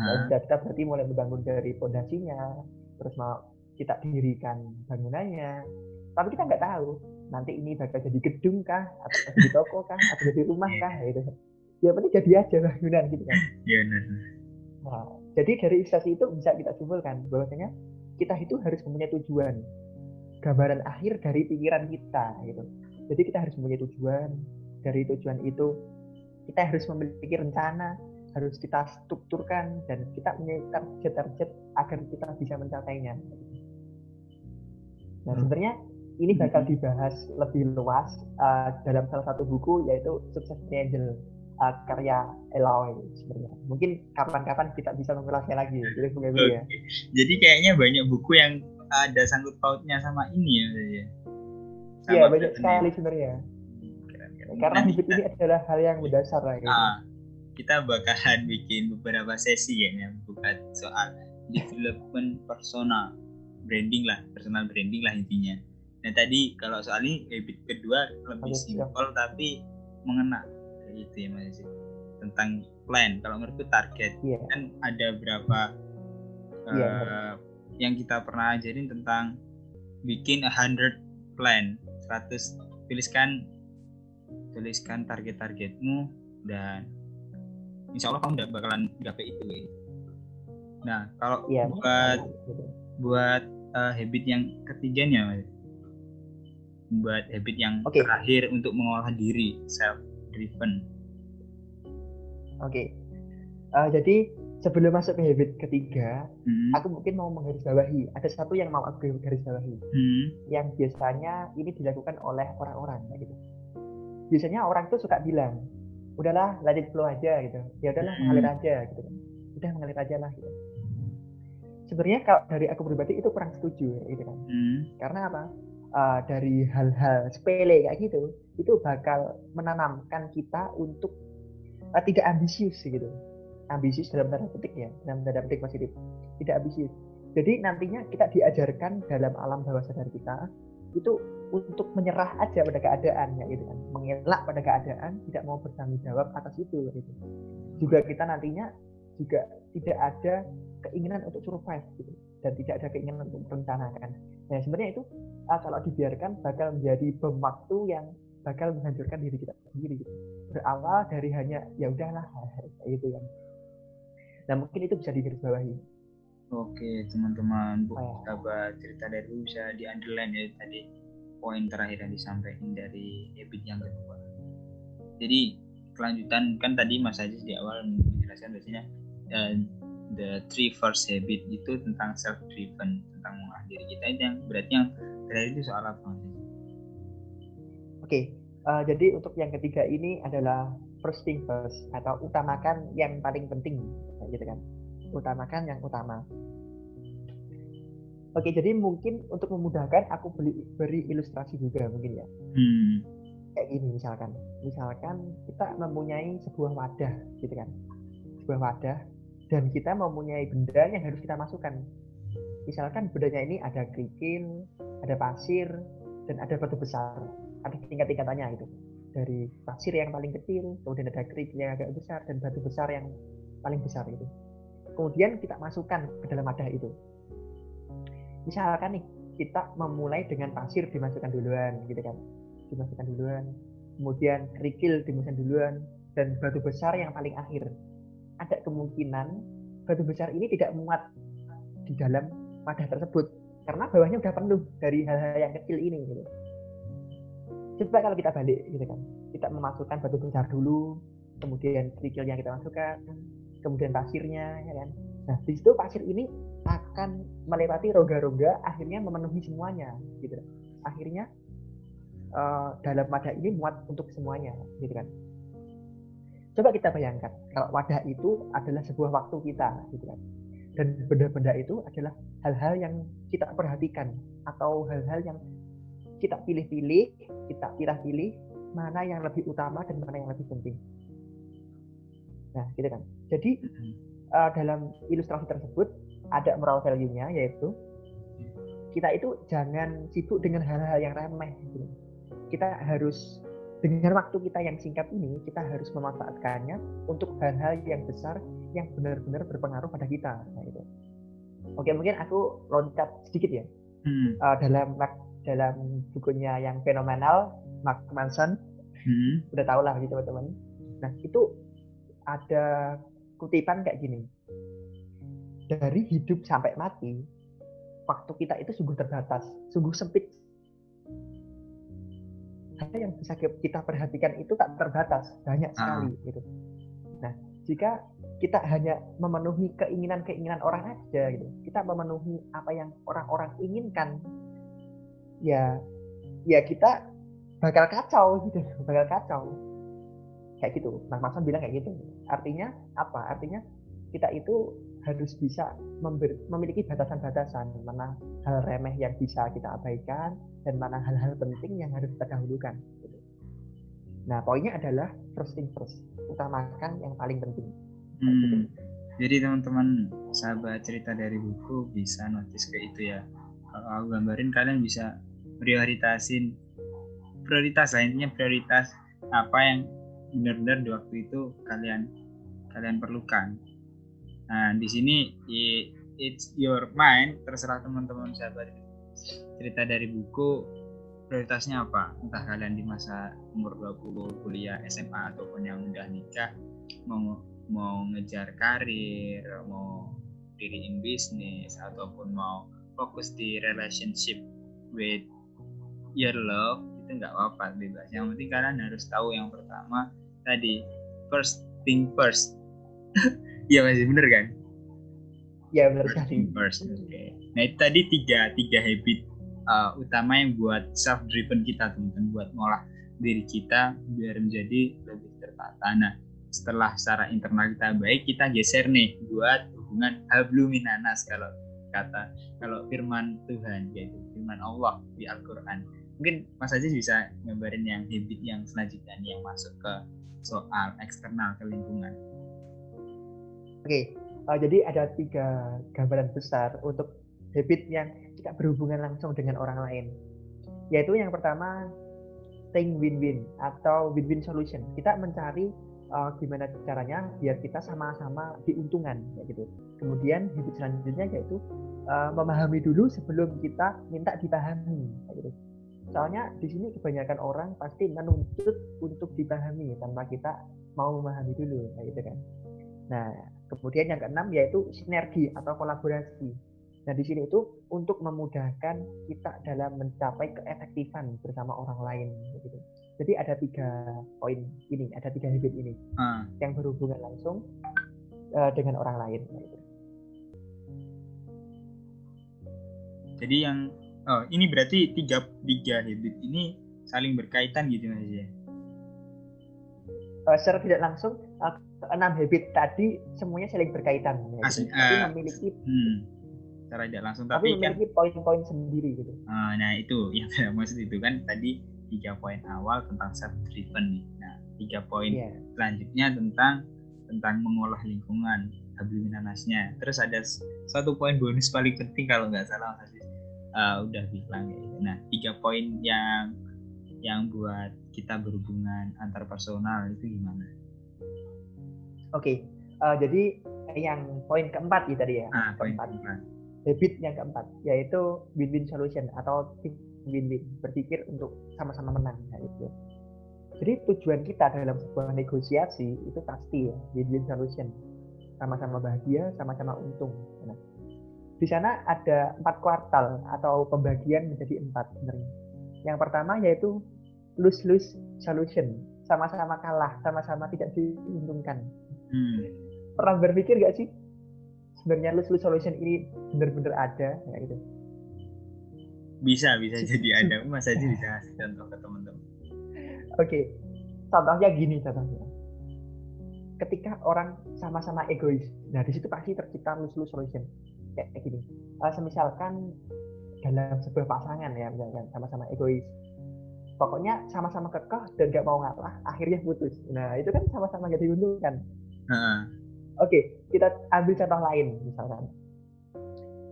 Hmm. kita berarti mulai membangun dari fondasinya terus mau kita dirikan bangunannya. Tapi kita nggak tahu nanti ini bakal jadi gedung kah atau jadi toko kah atau jadi rumah kah gitu. Ya penting jadi aja bangunan gitu kan. Iya nah, jadi dari ilustrasi itu bisa kita simpulkan bahwasanya kita itu harus mempunyai tujuan. Gambaran akhir dari pikiran kita gitu. Jadi kita harus mempunyai tujuan. Dari tujuan itu kita harus memiliki rencana, harus kita strukturkan dan kita punya target-target agar kita bisa mencapainya. Nah hmm. sebenarnya ini bakal hmm. dibahas lebih luas uh, dalam salah satu buku yaitu Success Angel uh, karya Eloy sebenarnya. Mungkin kapan-kapan kita bisa mengulasnya lagi. Jadi, okay. ya. Jadi kayaknya banyak buku yang ada sangkut pautnya sama ini ya ya iya banyak sekali sebenarnya karena hidup ini adalah hal yang mendasar lah gitu. Ah, kita bakalan bikin beberapa sesi ya yang bukan soal development personal branding lah personal branding lah intinya. Nah tadi kalau soal ini habit kedua lebih simpel tapi mengena itu ya mas tentang plan. Kalau menurutku target yeah. kan ada berapa yeah, uh, yang kita pernah ajarin tentang bikin a hundred plan 100 tuliskan tuliskan target-targetmu dan insya Allah kamu udah bakalan gapai itu ya. Nah kalau ya, buat buat uh, habit yang ketiganya buat habit yang okay. terakhir untuk mengolah diri self driven. Oke. Okay. Uh, jadi sebelum masuk ke habit ketiga, hmm. aku mungkin mau menggarisbawahi. Ada satu yang mau aku garisbawahi, hmm. yang biasanya ini dilakukan oleh orang-orang, gitu. Biasanya orang tuh suka bilang, udahlah it flow aja gitu. Ya udahlah hmm. mengalir aja gitu. Udah mengalir aja lah gitu. Sebenarnya kalau dari aku pribadi itu kurang setuju gitu kan. Hmm. Karena apa? Uh, dari hal-hal sepele kayak gitu, itu bakal menanamkan kita untuk uh, tidak ambisius gitu ambisius dalam tanda petik ya dalam tanda petik positif tidak ambisius jadi nantinya kita diajarkan dalam alam bawah sadar kita itu untuk menyerah aja pada keadaan ya gitu kan. Mengelak pada keadaan tidak mau bertanggung jawab atas itu gitu. Juga kita nantinya juga tidak ada keinginan untuk survive gitu. Dan tidak ada keinginan untuk merencanakan. Nah sebenarnya itu uh, kalau dibiarkan bakal menjadi bom waktu yang bakal menghancurkan diri kita sendiri gitu. berawal dari hanya ya udahlah gitu kan. Nah mungkin itu bisa digarisbawahi. Oke, teman-teman, Bu, oh. cerita dari bisa di underline ya tadi poin terakhir yang disampaikan dari habit yang kedua. Jadi kelanjutan kan tadi Mas Aziz di awal menjelaskan biasanya uh, the three first habit itu tentang self driven tentang mengolah diri kita yang berarti yang terakhir itu soal apa? Oke, okay. uh, eh, jadi untuk yang ketiga ini adalah first thing first atau utamakan yang paling penting, gitu kan? utamakan yang utama. Oke, jadi mungkin untuk memudahkan aku beli, beri ilustrasi juga mungkin ya. Hmm. Kayak gini misalkan, misalkan kita mempunyai sebuah wadah, gitu kan, sebuah wadah, dan kita mempunyai benda yang harus kita masukkan. Misalkan bendanya ini ada kerikil, ada pasir, dan ada batu besar, ada tingkat-tingkatannya gitu. Dari pasir yang paling kecil, kemudian ada kerikil yang agak besar, dan batu besar yang paling besar itu kemudian kita masukkan ke dalam wadah itu misalkan nih kita memulai dengan pasir dimasukkan duluan gitu kan. Dimasukkan duluan. Kemudian kerikil dimasukkan duluan dan batu besar yang paling akhir. Ada kemungkinan batu besar ini tidak muat di dalam wadah tersebut karena bawahnya udah penuh dari hal-hal yang kecil ini gitu. Coba kalau kita balik gitu kan, kita memasukkan batu besar dulu, kemudian kerikil yang kita masukkan, kemudian pasirnya ya kan. Nah di situ pasir ini akan melewati rongga-rongga akhirnya memenuhi semuanya gitu. Akhirnya uh, dalam wadah ini muat untuk semuanya gitu kan. Coba kita bayangkan kalau wadah itu adalah sebuah waktu kita gitu kan. Dan benda-benda itu adalah hal-hal yang kita perhatikan atau hal-hal yang kita pilih-pilih kita pilih-pilih mana yang lebih utama dan mana yang lebih penting. Nah, gitu kan. Jadi uh, dalam ilustrasi tersebut ada moral value-nya yaitu kita itu jangan sibuk dengan hal-hal yang remeh. Gitu. Kita harus dengan waktu kita yang singkat ini kita harus memanfaatkannya untuk hal-hal yang besar yang benar-benar berpengaruh pada kita. Nah, itu. Oke, mungkin aku loncat sedikit ya. Hmm. Uh, dalam dalam bukunya yang fenomenal Mark Manson, hmm. udah tau lah gitu teman-teman. Nah, itu ada kutipan kayak gini. Dari hidup sampai mati, waktu kita itu sungguh terbatas, sungguh sempit. Hal yang bisa kita perhatikan itu tak terbatas, banyak sekali ah. gitu. Nah, jika kita hanya memenuhi keinginan-keinginan orang aja gitu, kita memenuhi apa yang orang-orang inginkan, ya, ya kita bakal kacau gitu, bakal kacau kayak gitu. Nah, Mas bilang kayak gitu. Artinya apa? Artinya kita itu harus bisa member, memiliki batasan-batasan mana hal remeh yang bisa kita abaikan dan mana hal-hal penting yang harus kita dahulukan. Gitu. Nah, poinnya adalah first thing first, utamakan yang paling penting. Hmm. Gitu. Jadi teman-teman sahabat cerita dari buku bisa notice ke itu ya. Kalau aku gambarin kalian bisa prioritasin prioritas lah intinya prioritas apa yang benar-benar di waktu itu kalian kalian perlukan. Nah, di sini it's your mind, terserah teman-teman sahabat. Cerita dari buku prioritasnya apa? Entah kalian di masa umur 20 kuliah SMA ataupun yang udah nikah mau mau ngejar karir, mau diriin bisnis ataupun mau fokus di relationship with your love itu nggak apa-apa bebas. Yang penting kalian harus tahu yang pertama tadi first thing first iya masih bener kan ya benar sekali first oke okay. nah itu tadi tiga tiga habit uh, utama yang buat self driven kita teman-teman buat ngolah diri kita biar menjadi lebih tertata nah setelah secara internal kita baik kita geser nih buat hubungan habluminanas kalau kata kalau firman Tuhan yaitu firman Allah di Al-Qur'an mungkin Mas Aziz bisa gambarin yang habit yang selanjutnya yang masuk ke soal eksternal ke lingkungan. Oke, uh, jadi ada tiga gambaran besar untuk habit yang tidak berhubungan langsung dengan orang lain. yaitu yang pertama think win-win atau win-win solution. Kita mencari uh, gimana caranya biar kita sama-sama diuntungkan ya gitu. Kemudian habit selanjutnya yaitu uh, memahami dulu sebelum kita minta dipahami ya gitu. Soalnya di sini kebanyakan orang pasti menuntut untuk dipahami tanpa kita mau memahami dulu ya gitu kan. Nah, kemudian yang keenam yaitu sinergi atau kolaborasi. Nah, di sini itu untuk memudahkan kita dalam mencapai keefektifan bersama orang lain gitu. Jadi ada tiga poin ini, ada tiga habit ini hmm. yang berhubungan langsung uh, dengan orang lain. Gitu. Jadi yang oh ini berarti tiga tiga habit ini saling berkaitan gitu mas ya? Uh, secara tidak langsung enam habit tadi semuanya saling berkaitan, ya, gitu. tapi uh, memiliki hmm, secara tidak langsung tapi, tapi memiliki kan, poin-poin sendiri gitu. Uh, nah itu yang maksud itu kan tadi tiga poin awal tentang self driven nih. Nah, tiga poin yeah. selanjutnya tentang tentang mengolah lingkungan habiliminanasnya. Terus ada satu poin bonus paling penting kalau nggak salah Mas uh, udah bilang ya. Nah, tiga poin yang yang buat kita berhubungan antar personal itu gimana? Oke, okay. uh, jadi yang poin keempat ya tadi ya. Ah, poin keempat. Habit yang keempat yaitu win-win solution atau win-win berpikir untuk sama-sama menang ya itu jadi tujuan kita dalam sebuah negosiasi itu pasti ya win-win solution sama-sama bahagia sama-sama untung nah, di sana ada empat kuartal atau pembagian menjadi empat sebenarnya yang pertama yaitu lose lose solution sama-sama kalah sama-sama tidak diuntungkan. Hmm. pernah berpikir gak sih sebenarnya lose solution ini benar-benar ada ya gitu? Bisa bisa jadi ada. Mas aja bisa kasih contoh ke teman-teman. Oke okay. contohnya gini contohnya. Ketika orang sama-sama egois nah di situ pasti tercipta lose solution. Kayak gini uh, semisalkan dalam sebuah pasangan ya misalkan sama-sama egois pokoknya sama-sama kekeh dan gak mau ngalah akhirnya putus. Nah itu kan sama-sama gak diuntungkan. Uh -huh. oke okay, kita ambil contoh lain misalkan.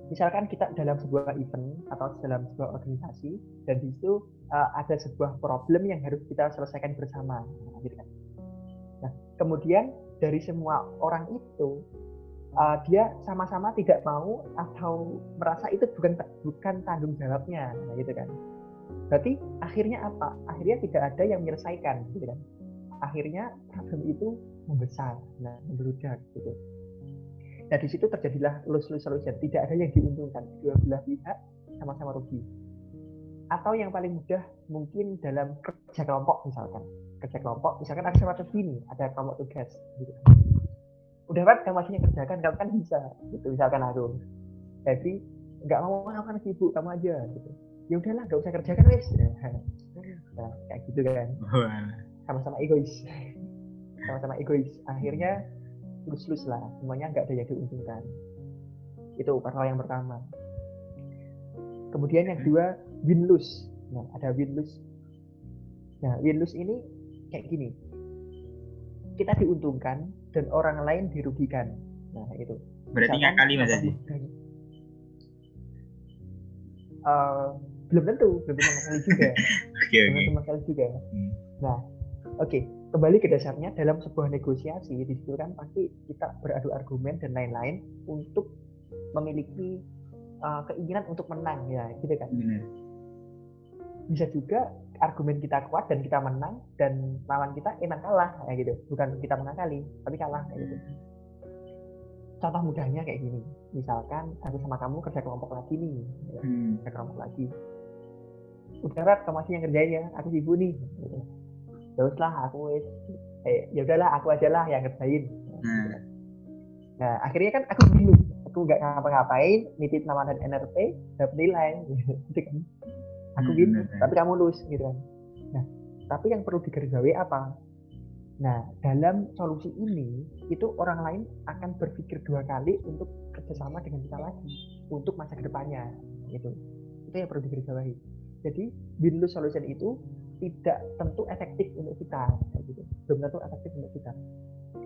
Misalkan kita dalam sebuah event atau dalam sebuah organisasi dan di situ uh, ada sebuah problem yang harus kita selesaikan bersama. Nah, gitu kan. nah kemudian dari semua orang itu uh, dia sama-sama tidak mau atau merasa itu bukan bukan tanggung jawabnya. Nah, gitu kan berarti akhirnya apa akhirnya tidak ada yang menyelesaikan gitu kan akhirnya problem itu membesar nah membludak gitu Nah di situ terjadilah lose-lose solution. Tidak ada yang diuntungkan. Dua belah pihak sama-sama rugi. Atau yang paling mudah mungkin dalam kerja kelompok misalkan. Kerja kelompok, misalkan ada sama begini, ada kelompok tugas. Gitu. Udah kan kamu masihnya kerjakan, kamu kan bisa. Gitu misalkan aku. Jadi nggak mau kan sibuk kamu aja gitu. Ya udahlah, nggak usah kerjakan wes. Nah, kayak gitu kan. Sama-sama egois. Sama-sama egois. Akhirnya lus-lus lah semuanya nggak ada yang diuntungkan. Itu pasal yang pertama. Kemudian yang kedua win lose. Nah ada win lose. Nah win lose ini kayak gini. Kita diuntungkan dan orang lain dirugikan. Nah itu berarti nggak kali mas uh, belum tentu belum tentu kali juga. Okay, belum tentu kali juga. Hmm. nah oke okay kembali ke dasarnya dalam sebuah negosiasi di situ kan pasti kita beradu argumen dan lain-lain untuk memiliki uh, keinginan untuk menang ya gitu kan. Benar. bisa juga argumen kita kuat dan kita menang dan lawan kita emang kalah ya gitu. Bukan kita mengakali tapi kalah kayak gitu. Contoh mudahnya kayak gini. Misalkan aku sama kamu kerja kelompok lagi nih ya, hmm. kerja kelompok lagi udah rat kamu masih yang kerjain ya? Aku sibuk nih. Terus lah aku eh ya udahlah aku aja lah yang ngerjain. Hmm. nah akhirnya kan aku bingung. Aku nggak ngapa-ngapain nitip nama dan NRP dapat nilai. Gitu kan. Aku hmm, bingung tapi kamu lulus gitu kan. Nah tapi yang perlu digarisbawahi apa? Nah dalam solusi ini itu orang lain akan berpikir dua kali untuk kerjasama dengan kita lagi untuk masa ke depannya gitu. Itu yang perlu digarisbawahi jadi win lose solution itu tidak tentu efektif untuk kita gitu. belum tentu efektif untuk kita.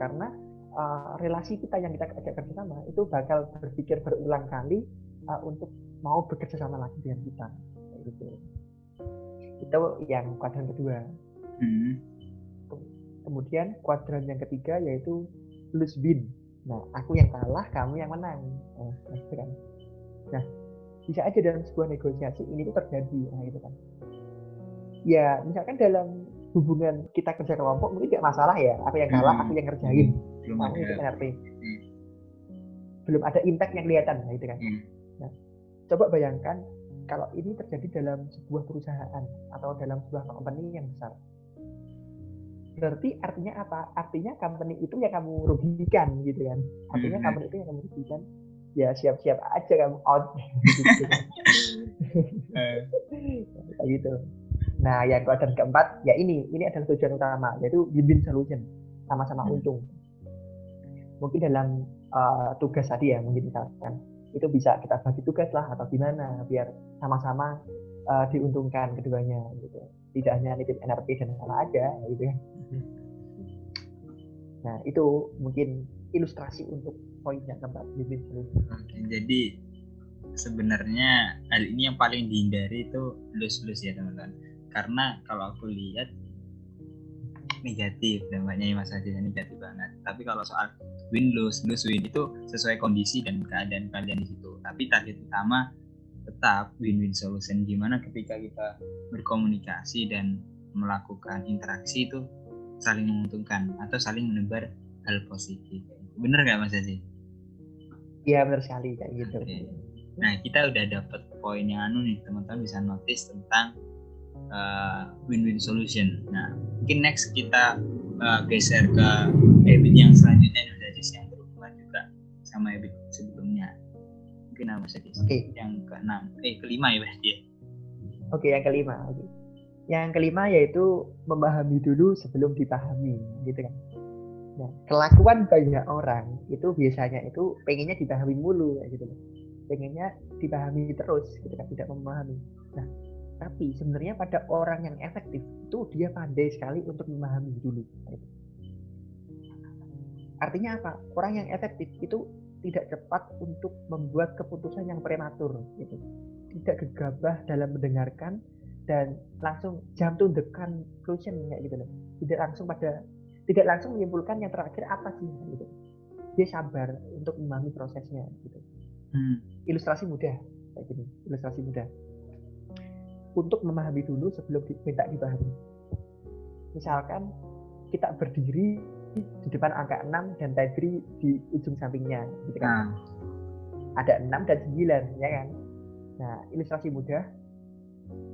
Karena uh, relasi kita yang kita ajak kerja sama itu bakal berpikir berulang kali uh, untuk mau bekerja sama lagi dengan kita gitu. Itu yang kuadran kedua. Hmm. kemudian kuadran yang ketiga yaitu lose win nah aku yang kalah kamu yang menang. Nah, kan. Nah bisa aja dalam sebuah negosiasi ini tuh terjadi nah itu kan. Ya misalkan dalam hubungan kita kerja kelompok mungkin tidak masalah ya aku yang kalah hmm. aku yang ngerjain. Belum kamu ada. itu NRP Hmm. belum ada impact yang kelihatan nah itu kan. Hmm. nah coba bayangkan kalau ini terjadi dalam sebuah perusahaan atau dalam sebuah company yang besar. Berarti artinya apa? Artinya company itu yang kamu rugikan gitu kan. Artinya Hmm. company itu yang kamu rugikan ya siap-siap aja kamu out gitu Kayak gitu. Nah, yang kuadran keempat ya ini, ini adalah tujuan utama yaitu win-win solution, sama-sama Hmm. untung. Mungkin dalam uh, tugas tadi ya, mungkin misalkan itu bisa kita bagi tugas lah atau gimana biar sama-sama uh, diuntungkan keduanya gitu. Tidak hanya nitip NRP dan sama aja gitu ya. Nah, itu mungkin ilustrasi untuk poin yang keempat jadi sebenarnya hal ini yang paling dihindari itu lose-lose ya teman-teman. Karena kalau aku lihat negatif dampaknya Mas Aziz negatif banget. Tapi kalau soal win lose lose win itu sesuai kondisi dan keadaan kalian di situ. Tapi target utama tetap win-win solution gimana ketika kita berkomunikasi dan melakukan interaksi itu saling menguntungkan atau saling menebar hal positif. Bener nggak Mas Aziz? Iya benar sekali kayak gitu. Nah, kita udah dapat poin yang anu nih, teman-teman bisa notice tentang uh, win-win solution. Nah, mungkin next kita uh, geser ke habit yang selanjutnya Mas Ajis, yang berhubungan juga sama habit sebelumnya. Mungkin apa Ajis? Oke. Yang keenam, eh kelima ya berarti ya. Oke, yang kelima. Oke. Yang kelima yaitu memahami dulu sebelum dipahami, gitu kan. Nah, kelakuan banyak orang itu biasanya itu pengennya dipahami mulu, kayak gitu loh. Pengennya dipahami terus, gitu kan, tidak memahami. Nah, tapi sebenarnya pada orang yang efektif itu dia pandai sekali untuk memahami dulu. gitu. Artinya apa? Orang yang efektif itu tidak cepat untuk membuat keputusan yang prematur, gitu. Tidak gegabah dalam mendengarkan dan langsung jump to the conclusion kayak gitu loh. Tidak langsung pada tidak langsung menyimpulkan yang terakhir apa sih gitu. Dia sabar untuk memahami prosesnya gitu. Hmm. Ilustrasi mudah kayak gini, ilustrasi mudah. Untuk memahami dulu sebelum diminta dipahami. Misalkan kita berdiri di depan angka 6 dan tadi di ujung sampingnya gitu kan. Nah, Ada 6 dan 9 ya kan. Nah, ilustrasi mudah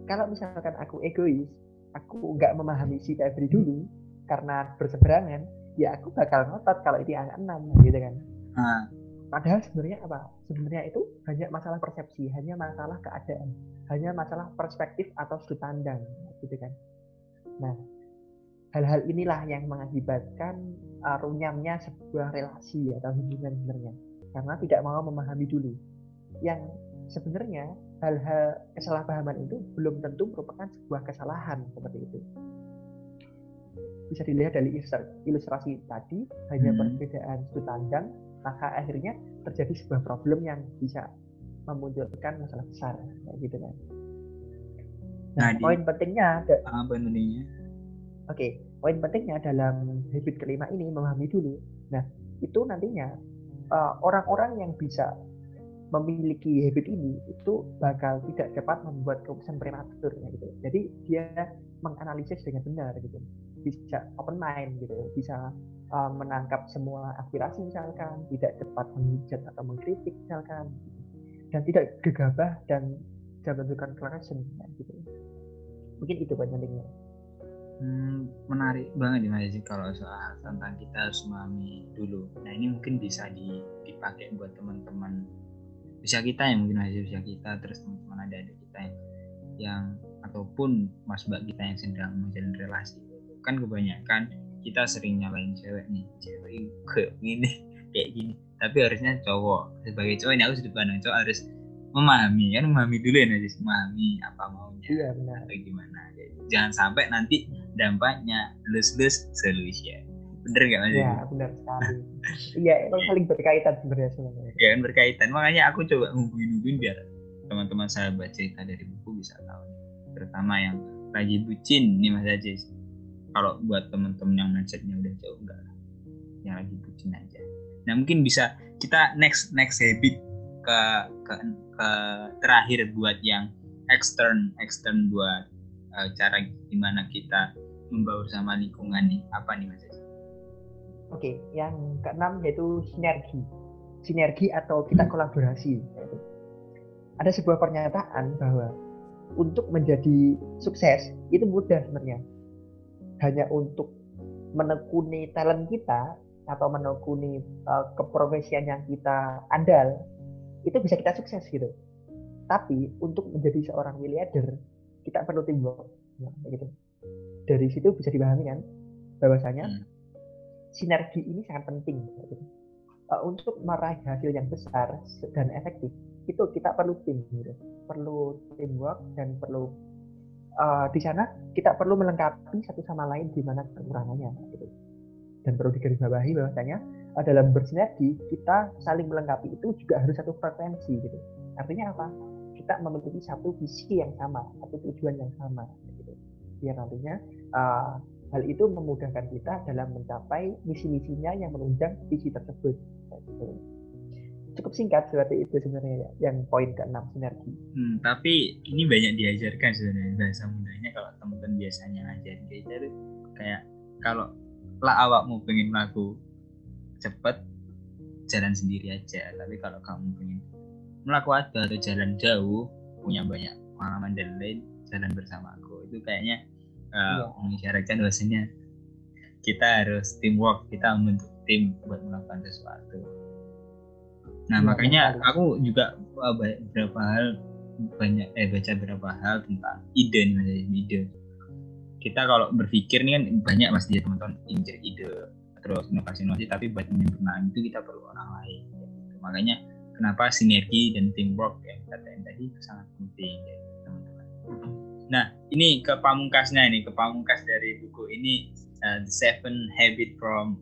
kalau misalkan aku egois, aku nggak memahami si Febri dulu karena berseberangan, ya aku bakal ngotot kalau itu angka 6 gitu kan. nah, Padahal sebenarnya apa? Sebenarnya itu hanya masalah persepsi, hanya masalah keadaan, hanya masalah perspektif atau sudut pandang gitu kan. Nah, hal-hal inilah yang mengakibatkan uh, runyamnya sebuah relasi atau hubungan sebenarnya. Karena tidak mau memahami dulu. Yang sebenarnya hal-hal kesalahpahaman itu belum tentu merupakan sebuah kesalahan seperti itu. Bisa dilihat dari ilustra- ilustrasi tadi, hanya Hmm. perbedaan sudut pandang, maka akhirnya terjadi sebuah problem yang bisa memunculkan masalah besar, kayak gitu kan. Nah, Nah, poin pentingnya, da- apa oke, poin pentingnya dalam habit kelima ini memahami dulu. Nah, itu nantinya uh, orang-orang yang bisa memiliki habit ini itu bakal tidak cepat membuat keputusan prematur ya gitu. Jadi dia menganalisis dengan benar gitu. Bisa open mind gitu, bisa uh, menangkap semua aspirasi misalkan, tidak cepat menghujat atau mengkritik misalkan, dan tidak gegabah dan jangan conclusion ya, gitu. Mungkin itu poin pentingnya. Hmm, menarik banget nih Aziz kalau soal tentang kita harus memahami dulu. Nah ini mungkin bisa di- dipakai buat teman-teman bisa kita yang mungkin Mas Aziz, bisa kita terus teman-teman ada ada kita yang, yang ataupun mas mbak kita yang sedang menjalin relasi kan kebanyakan kita sering nyalain cewek nih cewek kayak gini kayak gini. Tapi harusnya cowok. Sebagai cowok ini aku sudut pandang cowok harus memahami kan? Memahami dulu ya Najis memahami apa maunya Iya benar. atau gimana jangan sampai nanti dampaknya lose-lose solution. Bener nggak mas? Iya benar sekali. Iya emang saling berkaitan sebenarnya sebenarnya. ya kan berkaitan. Makanya aku coba ngumpulin ngumpulin biar teman-teman sahabat cerita dari buku bisa tahu terutama yang lagi bucin nih Mas Ajis kalau buat teman-teman yang mindsetnya udah jauh enggak yang lagi bucin aja nah mungkin bisa kita next next habit ke ke, ke terakhir buat yang extern extern buat uh, cara gimana kita membaur sama lingkungan nih apa nih mas Oke, yang keenam yaitu sinergi. Sinergi atau kita kolaborasi. Ada sebuah pernyataan bahwa untuk menjadi sukses itu mudah sebenarnya. Hanya untuk menekuni talent kita atau menekuni uh, keprofesian yang kita andal itu bisa kita sukses gitu. Tapi untuk menjadi seorang miliarder kita perlu teamwork nah, gitu dari situ bisa dipahami kan bahwasanya hmm. sinergi ini sangat penting gitu. uh, untuk meraih hasil yang besar dan efektif itu kita perlu tim gitu. perlu teamwork dan perlu uh, di sana kita perlu melengkapi satu sama lain di mana kekurangannya gitu. dan perlu digarisbawahi bahwasanya uh, dalam bersinergi kita saling melengkapi itu juga harus satu frekuensi gitu artinya apa kita memiliki satu visi yang sama satu tujuan yang sama gitu. biar nantinya uh, hal itu memudahkan kita dalam mencapai misi-misinya yang menunjang visi tersebut. Cukup singkat seperti itu sebenarnya yang poin keenam sinergi. Hmm, tapi ini banyak diajarkan sebenarnya bahasa mudanya. Kalau teman-teman biasanya ngajarin kayak kayak kalau lah awakmu pengen melaku cepet jalan sendiri aja. Tapi kalau kamu pengen melakukan atau jalan jauh punya banyak pengalaman dan lain jalan bersama aku. Itu kayaknya uh, mengisyaratkan bahwasanya kita harus teamwork kita membentuk tim buat melakukan sesuatu nah ya, makanya aku juga uh, beberapa hal banyak eh baca beberapa hal tentang ide nih mas ide kita kalau berpikir nih kan banyak mas dia teman-teman injek ide terus inovasi inovasi tapi buat menyempurnakan itu kita perlu orang lain gitu. makanya kenapa sinergi dan teamwork yang kata tadi itu sangat penting ya, teman-teman Nah, ini ke pamungkasnya ini, ke pamungkas dari buku ini uh, The Seven Habit from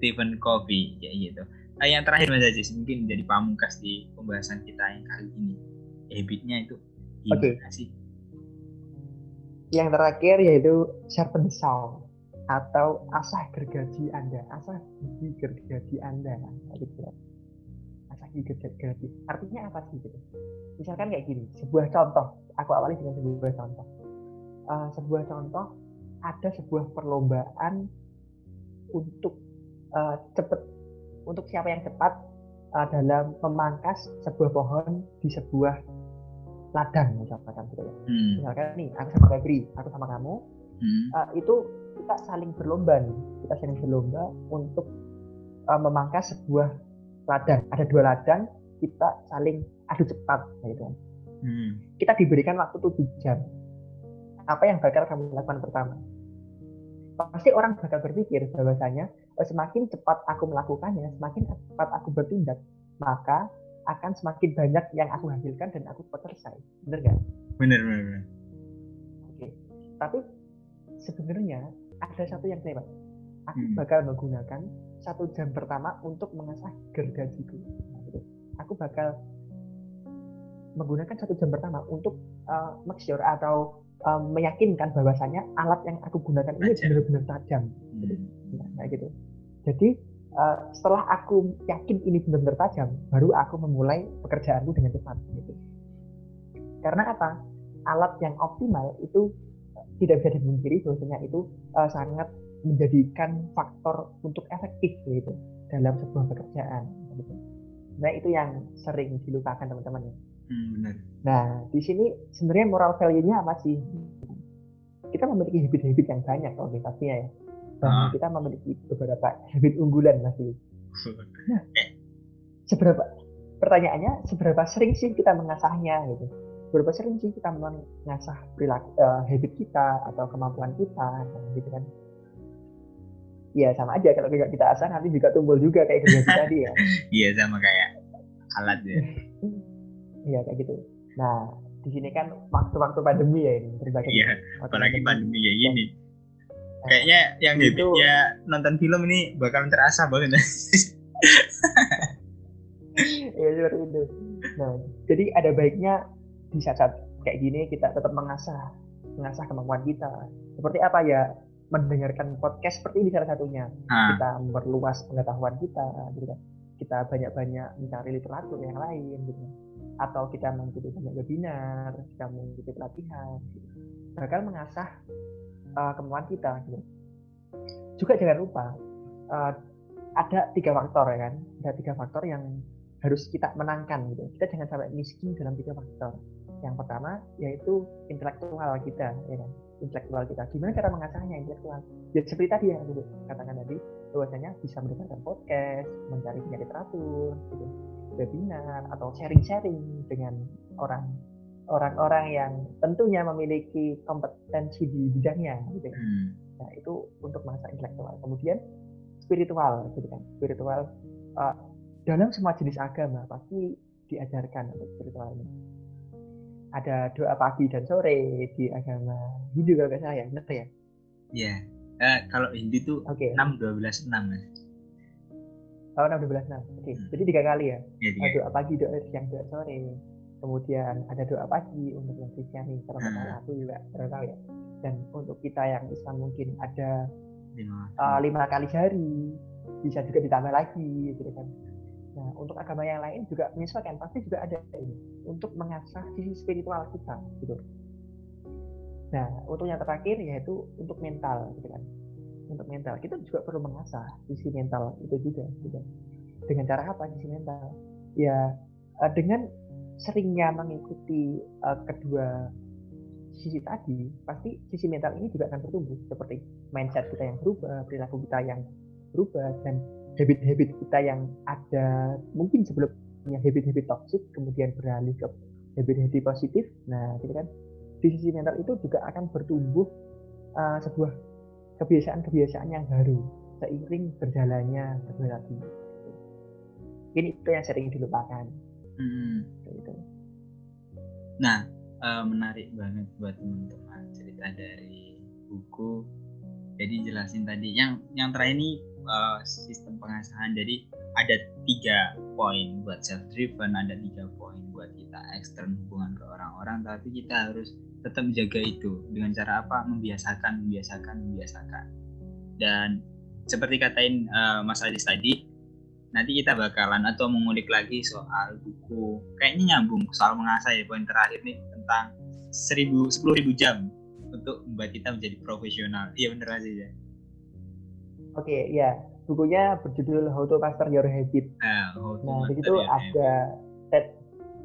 Stephen Covey ya gitu. Nah, yang terakhir Mas Aziz mungkin jadi pamungkas di pembahasan kita yang kali ini. Habitnya itu gimana okay. sih? Yang terakhir yaitu sharpen the saw atau asah gergaji Anda, asah gigi gergaji Anda. Gitu. Asah gigi gergaji. Artinya apa sih gitu? Misalkan kayak gini, sebuah contoh aku awali dengan sebuah contoh. Uh, sebuah contoh ada sebuah perlombaan untuk uh, cepat untuk siapa yang cepat uh, dalam memangkas sebuah pohon di sebuah ladang misalkan gitu ya. Hmm. Misalkan nih aku sama Febri, aku sama kamu, hmm. uh, itu kita saling berlomba nih, kita saling berlomba untuk uh, memangkas sebuah ladang. Ada dua ladang, kita saling adu cepat gitu kan hmm. kita diberikan waktu 7 jam apa yang bakal kamu lakukan pertama pasti orang bakal berpikir bahwasanya semakin cepat aku melakukannya semakin cepat aku bertindak maka akan semakin banyak yang aku hasilkan dan aku cepat selesai bener gak? bener bener, bener. oke tapi sebenarnya ada satu yang lewat aku hmm. bakal menggunakan satu jam pertama untuk mengasah gergajiku aku bakal menggunakan satu jam pertama untuk uh, make sure atau uh, meyakinkan bahwasanya alat yang aku gunakan ini benar-benar tajam. Hmm. Nah, gitu. Jadi uh, setelah aku yakin ini benar-benar tajam, baru aku memulai pekerjaanku dengan cepat. Gitu. Karena apa? Alat yang optimal itu tidak bisa dipungkiri bahwasanya itu uh, sangat menjadikan faktor untuk efektif gitu dalam sebuah pekerjaan. Gitu. Nah itu yang sering dilupakan teman-teman. Hmm, benar. Nah, di sini sebenarnya moral value-nya apa sih? Kita memiliki habit-habit yang banyak kalau kita ya. Dan ah. kita memiliki beberapa habit unggulan masih. Nah, seberapa pertanyaannya seberapa sering sih kita mengasahnya gitu? Seberapa sering sih kita mengasah perilaku uh, habit kita atau kemampuan kita gitu kan? Ya sama aja kalau tidak kita asah nanti juga tumbuh juga kayak kerja tadi ya. Iya sama kayak alat ya. Iya kayak gitu. Nah di sini kan waktu-waktu pandemi ya ini berbagai. Iya. Apalagi pandemi ya ini. Kayaknya yang itu, ya nonton film ini bakalan terasa banget. Iya seperti itu. Nah jadi ada baiknya di saat-saat kayak gini kita tetap mengasah mengasah kemampuan kita seperti apa ya mendengarkan podcast seperti ini salah satunya ha. kita memperluas pengetahuan kita gitu kan kita banyak-banyak mencari literatur yang lain gitu atau kita mengikuti banyak webinar kita mengikuti pelatihan gitu. Bakal mengasah uh, kemampuan kita gitu. Juga jangan lupa uh, ada tiga faktor ya kan? Ada tiga faktor yang harus kita menangkan gitu. Kita jangan sampai miskin dalam tiga faktor. Yang pertama yaitu intelektual kita ya kan? Intelektual kita. Gimana cara mengasahnya intelektual? Ya seperti tadi yang aku katakan tadi, bahwasanya bisa mendengarkan podcast, mencari literatur, gitu, webinar atau sharing-sharing dengan orang orang-orang yang tentunya memiliki kompetensi di bidangnya gitu ya. Hmm. Nah, itu untuk masa intelektual. Kemudian spiritual gitu kan. Spiritual uh, dalam semua jenis agama pasti diajarkan untuk spiritual ini ada doa pagi dan sore di agama Hindu kalau nggak salah ya, benar ya? Iya. Uh, kalau Hindu tuh okay. 6 12 6 mas. Oh, 6 12 6. Oke. Okay. Hmm. Jadi tiga kali ya. ya tiga. Doa pagi, doa siang, doa sore. Kemudian ada doa pagi untuk yang Kristiani, kalau nggak salah aku juga tahu ya. Dan untuk kita yang Islam mungkin ada lima, uh, lima kali sehari, bisa juga ditambah lagi, gitu kan Nah, untuk agama yang lain juga menyesuaikan, pasti juga ada ini untuk mengasah sisi spiritual kita, gitu. Nah, untuk yang terakhir yaitu untuk mental, gitu kan. Untuk mental, kita juga perlu mengasah sisi mental itu juga, gitu. Dengan cara apa sisi mental? Ya, eh, dengan seringnya mengikuti uh, kedua sisi tadi, pasti sisi mental ini juga akan bertumbuh seperti mindset kita yang berubah, perilaku kita yang berubah dan habit-habit kita yang ada mungkin sebelumnya habit-habit toxic kemudian beralih ke habit-habit positif. Nah gitu kan? Di sisi mental itu juga akan bertumbuh uh, sebuah kebiasaan-kebiasaan yang baru seiring berjalannya tadi ini itu yang sering dilupakan hmm. gitu. nah uh, menarik banget buat teman-teman cerita dari buku jadi jelasin tadi yang yang terakhir ini uh, sistem pengasahan jadi ada tiga poin buat self driven ada tiga poin buat kita ekstern hubungan ke orang-orang tapi kita harus tetap menjaga itu dengan cara apa membiasakan membiasakan membiasakan dan seperti katain uh, Mas Adis tadi nanti kita bakalan atau mengulik lagi soal buku kayaknya nyambung soal mengasah ya poin terakhir nih tentang seribu sepuluh ribu jam untuk membuat kita menjadi profesional iya bener aja ya Oke, okay, ya. Bukunya berjudul How to Master Your Habit. Ah, nah, di situ ada ten,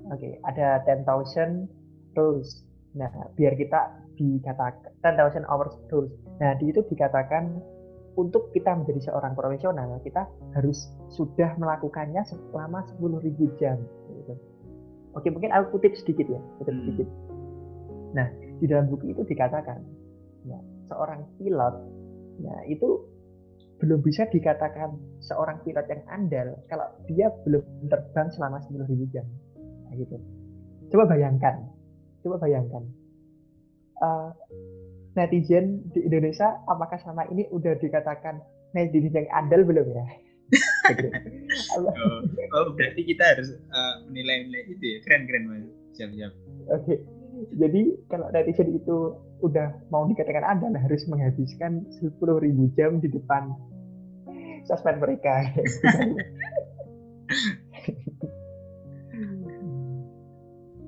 oke, okay, ada 10,000 rules. Nah, biar kita dikatakan 10,000 hours rules. Nah, di itu dikatakan untuk kita menjadi seorang profesional, kita harus sudah melakukannya selama 10.000 jam. Gitu. Oke, mungkin aku kutip sedikit ya, kutip hmm. sedikit. Nah, di dalam buku itu dikatakan, ya, seorang pilot, ya itu belum bisa dikatakan seorang pilot yang andal kalau dia belum terbang selama 10.000 jam. Nah, gitu. Coba bayangkan, coba bayangkan. Uh, netizen di Indonesia apakah selama ini udah dikatakan netizen yang andal belum ya? oh, oh, berarti kita harus uh, menilai-nilai itu ya. Keren-keren mas. Siap-siap. Oke. Okay. Jadi kalau netizen itu udah mau dikatakan nah harus menghabiskan 10.000 jam di depan sosmed mereka.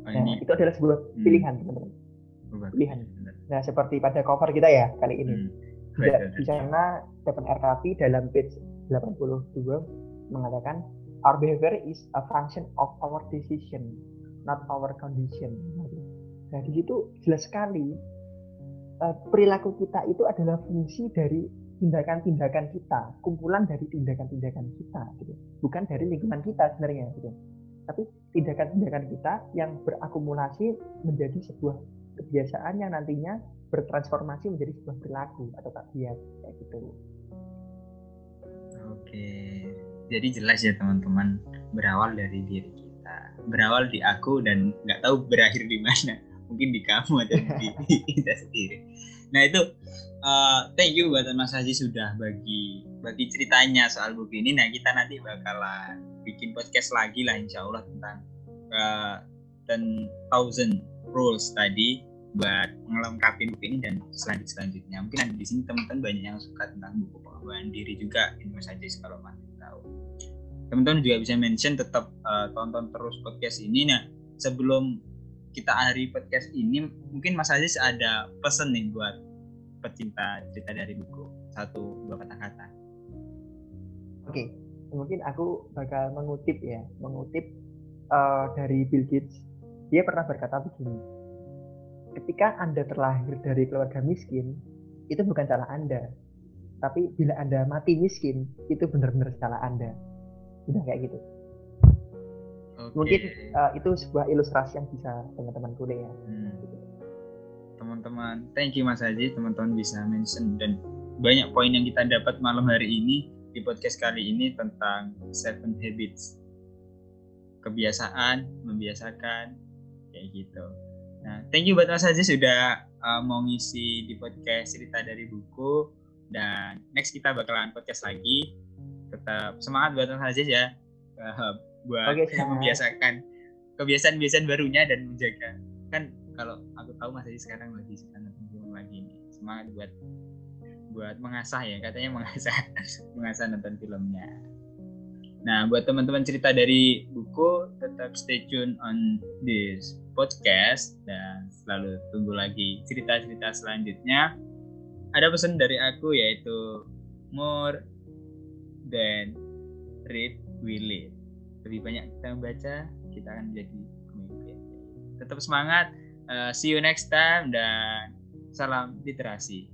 Oh, nah, ini. itu adalah sebuah hmm. pilihan teman-teman. Pilihan. Nah, seperti pada cover kita ya kali ini. Hmm. Di, sana Stephen R. Covey dalam page 82 mengatakan our behavior is a function of our decision, not our condition. Nah, di situ jelas sekali uh, perilaku kita itu adalah fungsi dari tindakan-tindakan kita, kumpulan dari tindakan-tindakan kita, gitu. bukan dari lingkungan kita sebenarnya, gitu. Tapi tindakan-tindakan kita yang berakumulasi menjadi sebuah kebiasaan yang nantinya bertransformasi menjadi sebuah perilaku atau tabiat kayak gitu. Oke, jadi jelas ya teman-teman berawal dari diri kita, berawal di aku dan nggak tahu berakhir di mana, mungkin di kamu atau di kita sendiri. Nah itu uh, thank you buat Mas Haji sudah bagi bagi ceritanya soal buku ini. Nah kita nanti bakalan bikin podcast lagi lah insya Allah tentang uh, Thousand Rules tadi buat melengkapi buku ini dan selanjut selanjutnya mungkin ada di sini teman-teman banyak yang suka tentang buku pengembangan diri juga ini saja kalau masih tahu. Teman-teman juga bisa mention tetap uh, tonton terus podcast ini. Nah sebelum kita akhiri podcast ini mungkin Mas Aziz ada pesan nih buat pecinta cerita dari buku. Satu dua kata-kata. Oke okay. mungkin aku bakal mengutip ya mengutip uh, dari Bill Gates. Dia pernah berkata begini ketika anda terlahir dari keluarga miskin itu bukan salah anda tapi bila anda mati miskin itu benar-benar salah anda udah kayak gitu okay. mungkin uh, itu sebuah ilustrasi yang bisa teman-teman kuliah ya. hmm. teman-teman thank you Mas Haji teman-teman bisa mention dan banyak poin yang kita dapat malam hari ini di podcast kali ini tentang seven habits kebiasaan membiasakan kayak gitu nah thank you buat Mas Haji sudah uh, mau ngisi di podcast cerita dari buku. Dan next kita bakalan podcast lagi. Tetap semangat buat Mas Aziz ya. Uh, buat okay, membiasakan kebiasaan-kebiasaan barunya dan menjaga. Kan kalau aku tahu Mas Aziz sekarang lagi nonton lagi nih. Semangat buat buat mengasah ya. Katanya mengasah mengasah nonton filmnya nah buat teman-teman cerita dari buku tetap stay tune on this podcast dan selalu tunggu lagi cerita-cerita selanjutnya. Ada pesan dari aku yaitu more dan read we live lebih banyak kita membaca kita akan menjadi pemimpin. Tetap semangat uh, see you next time dan salam literasi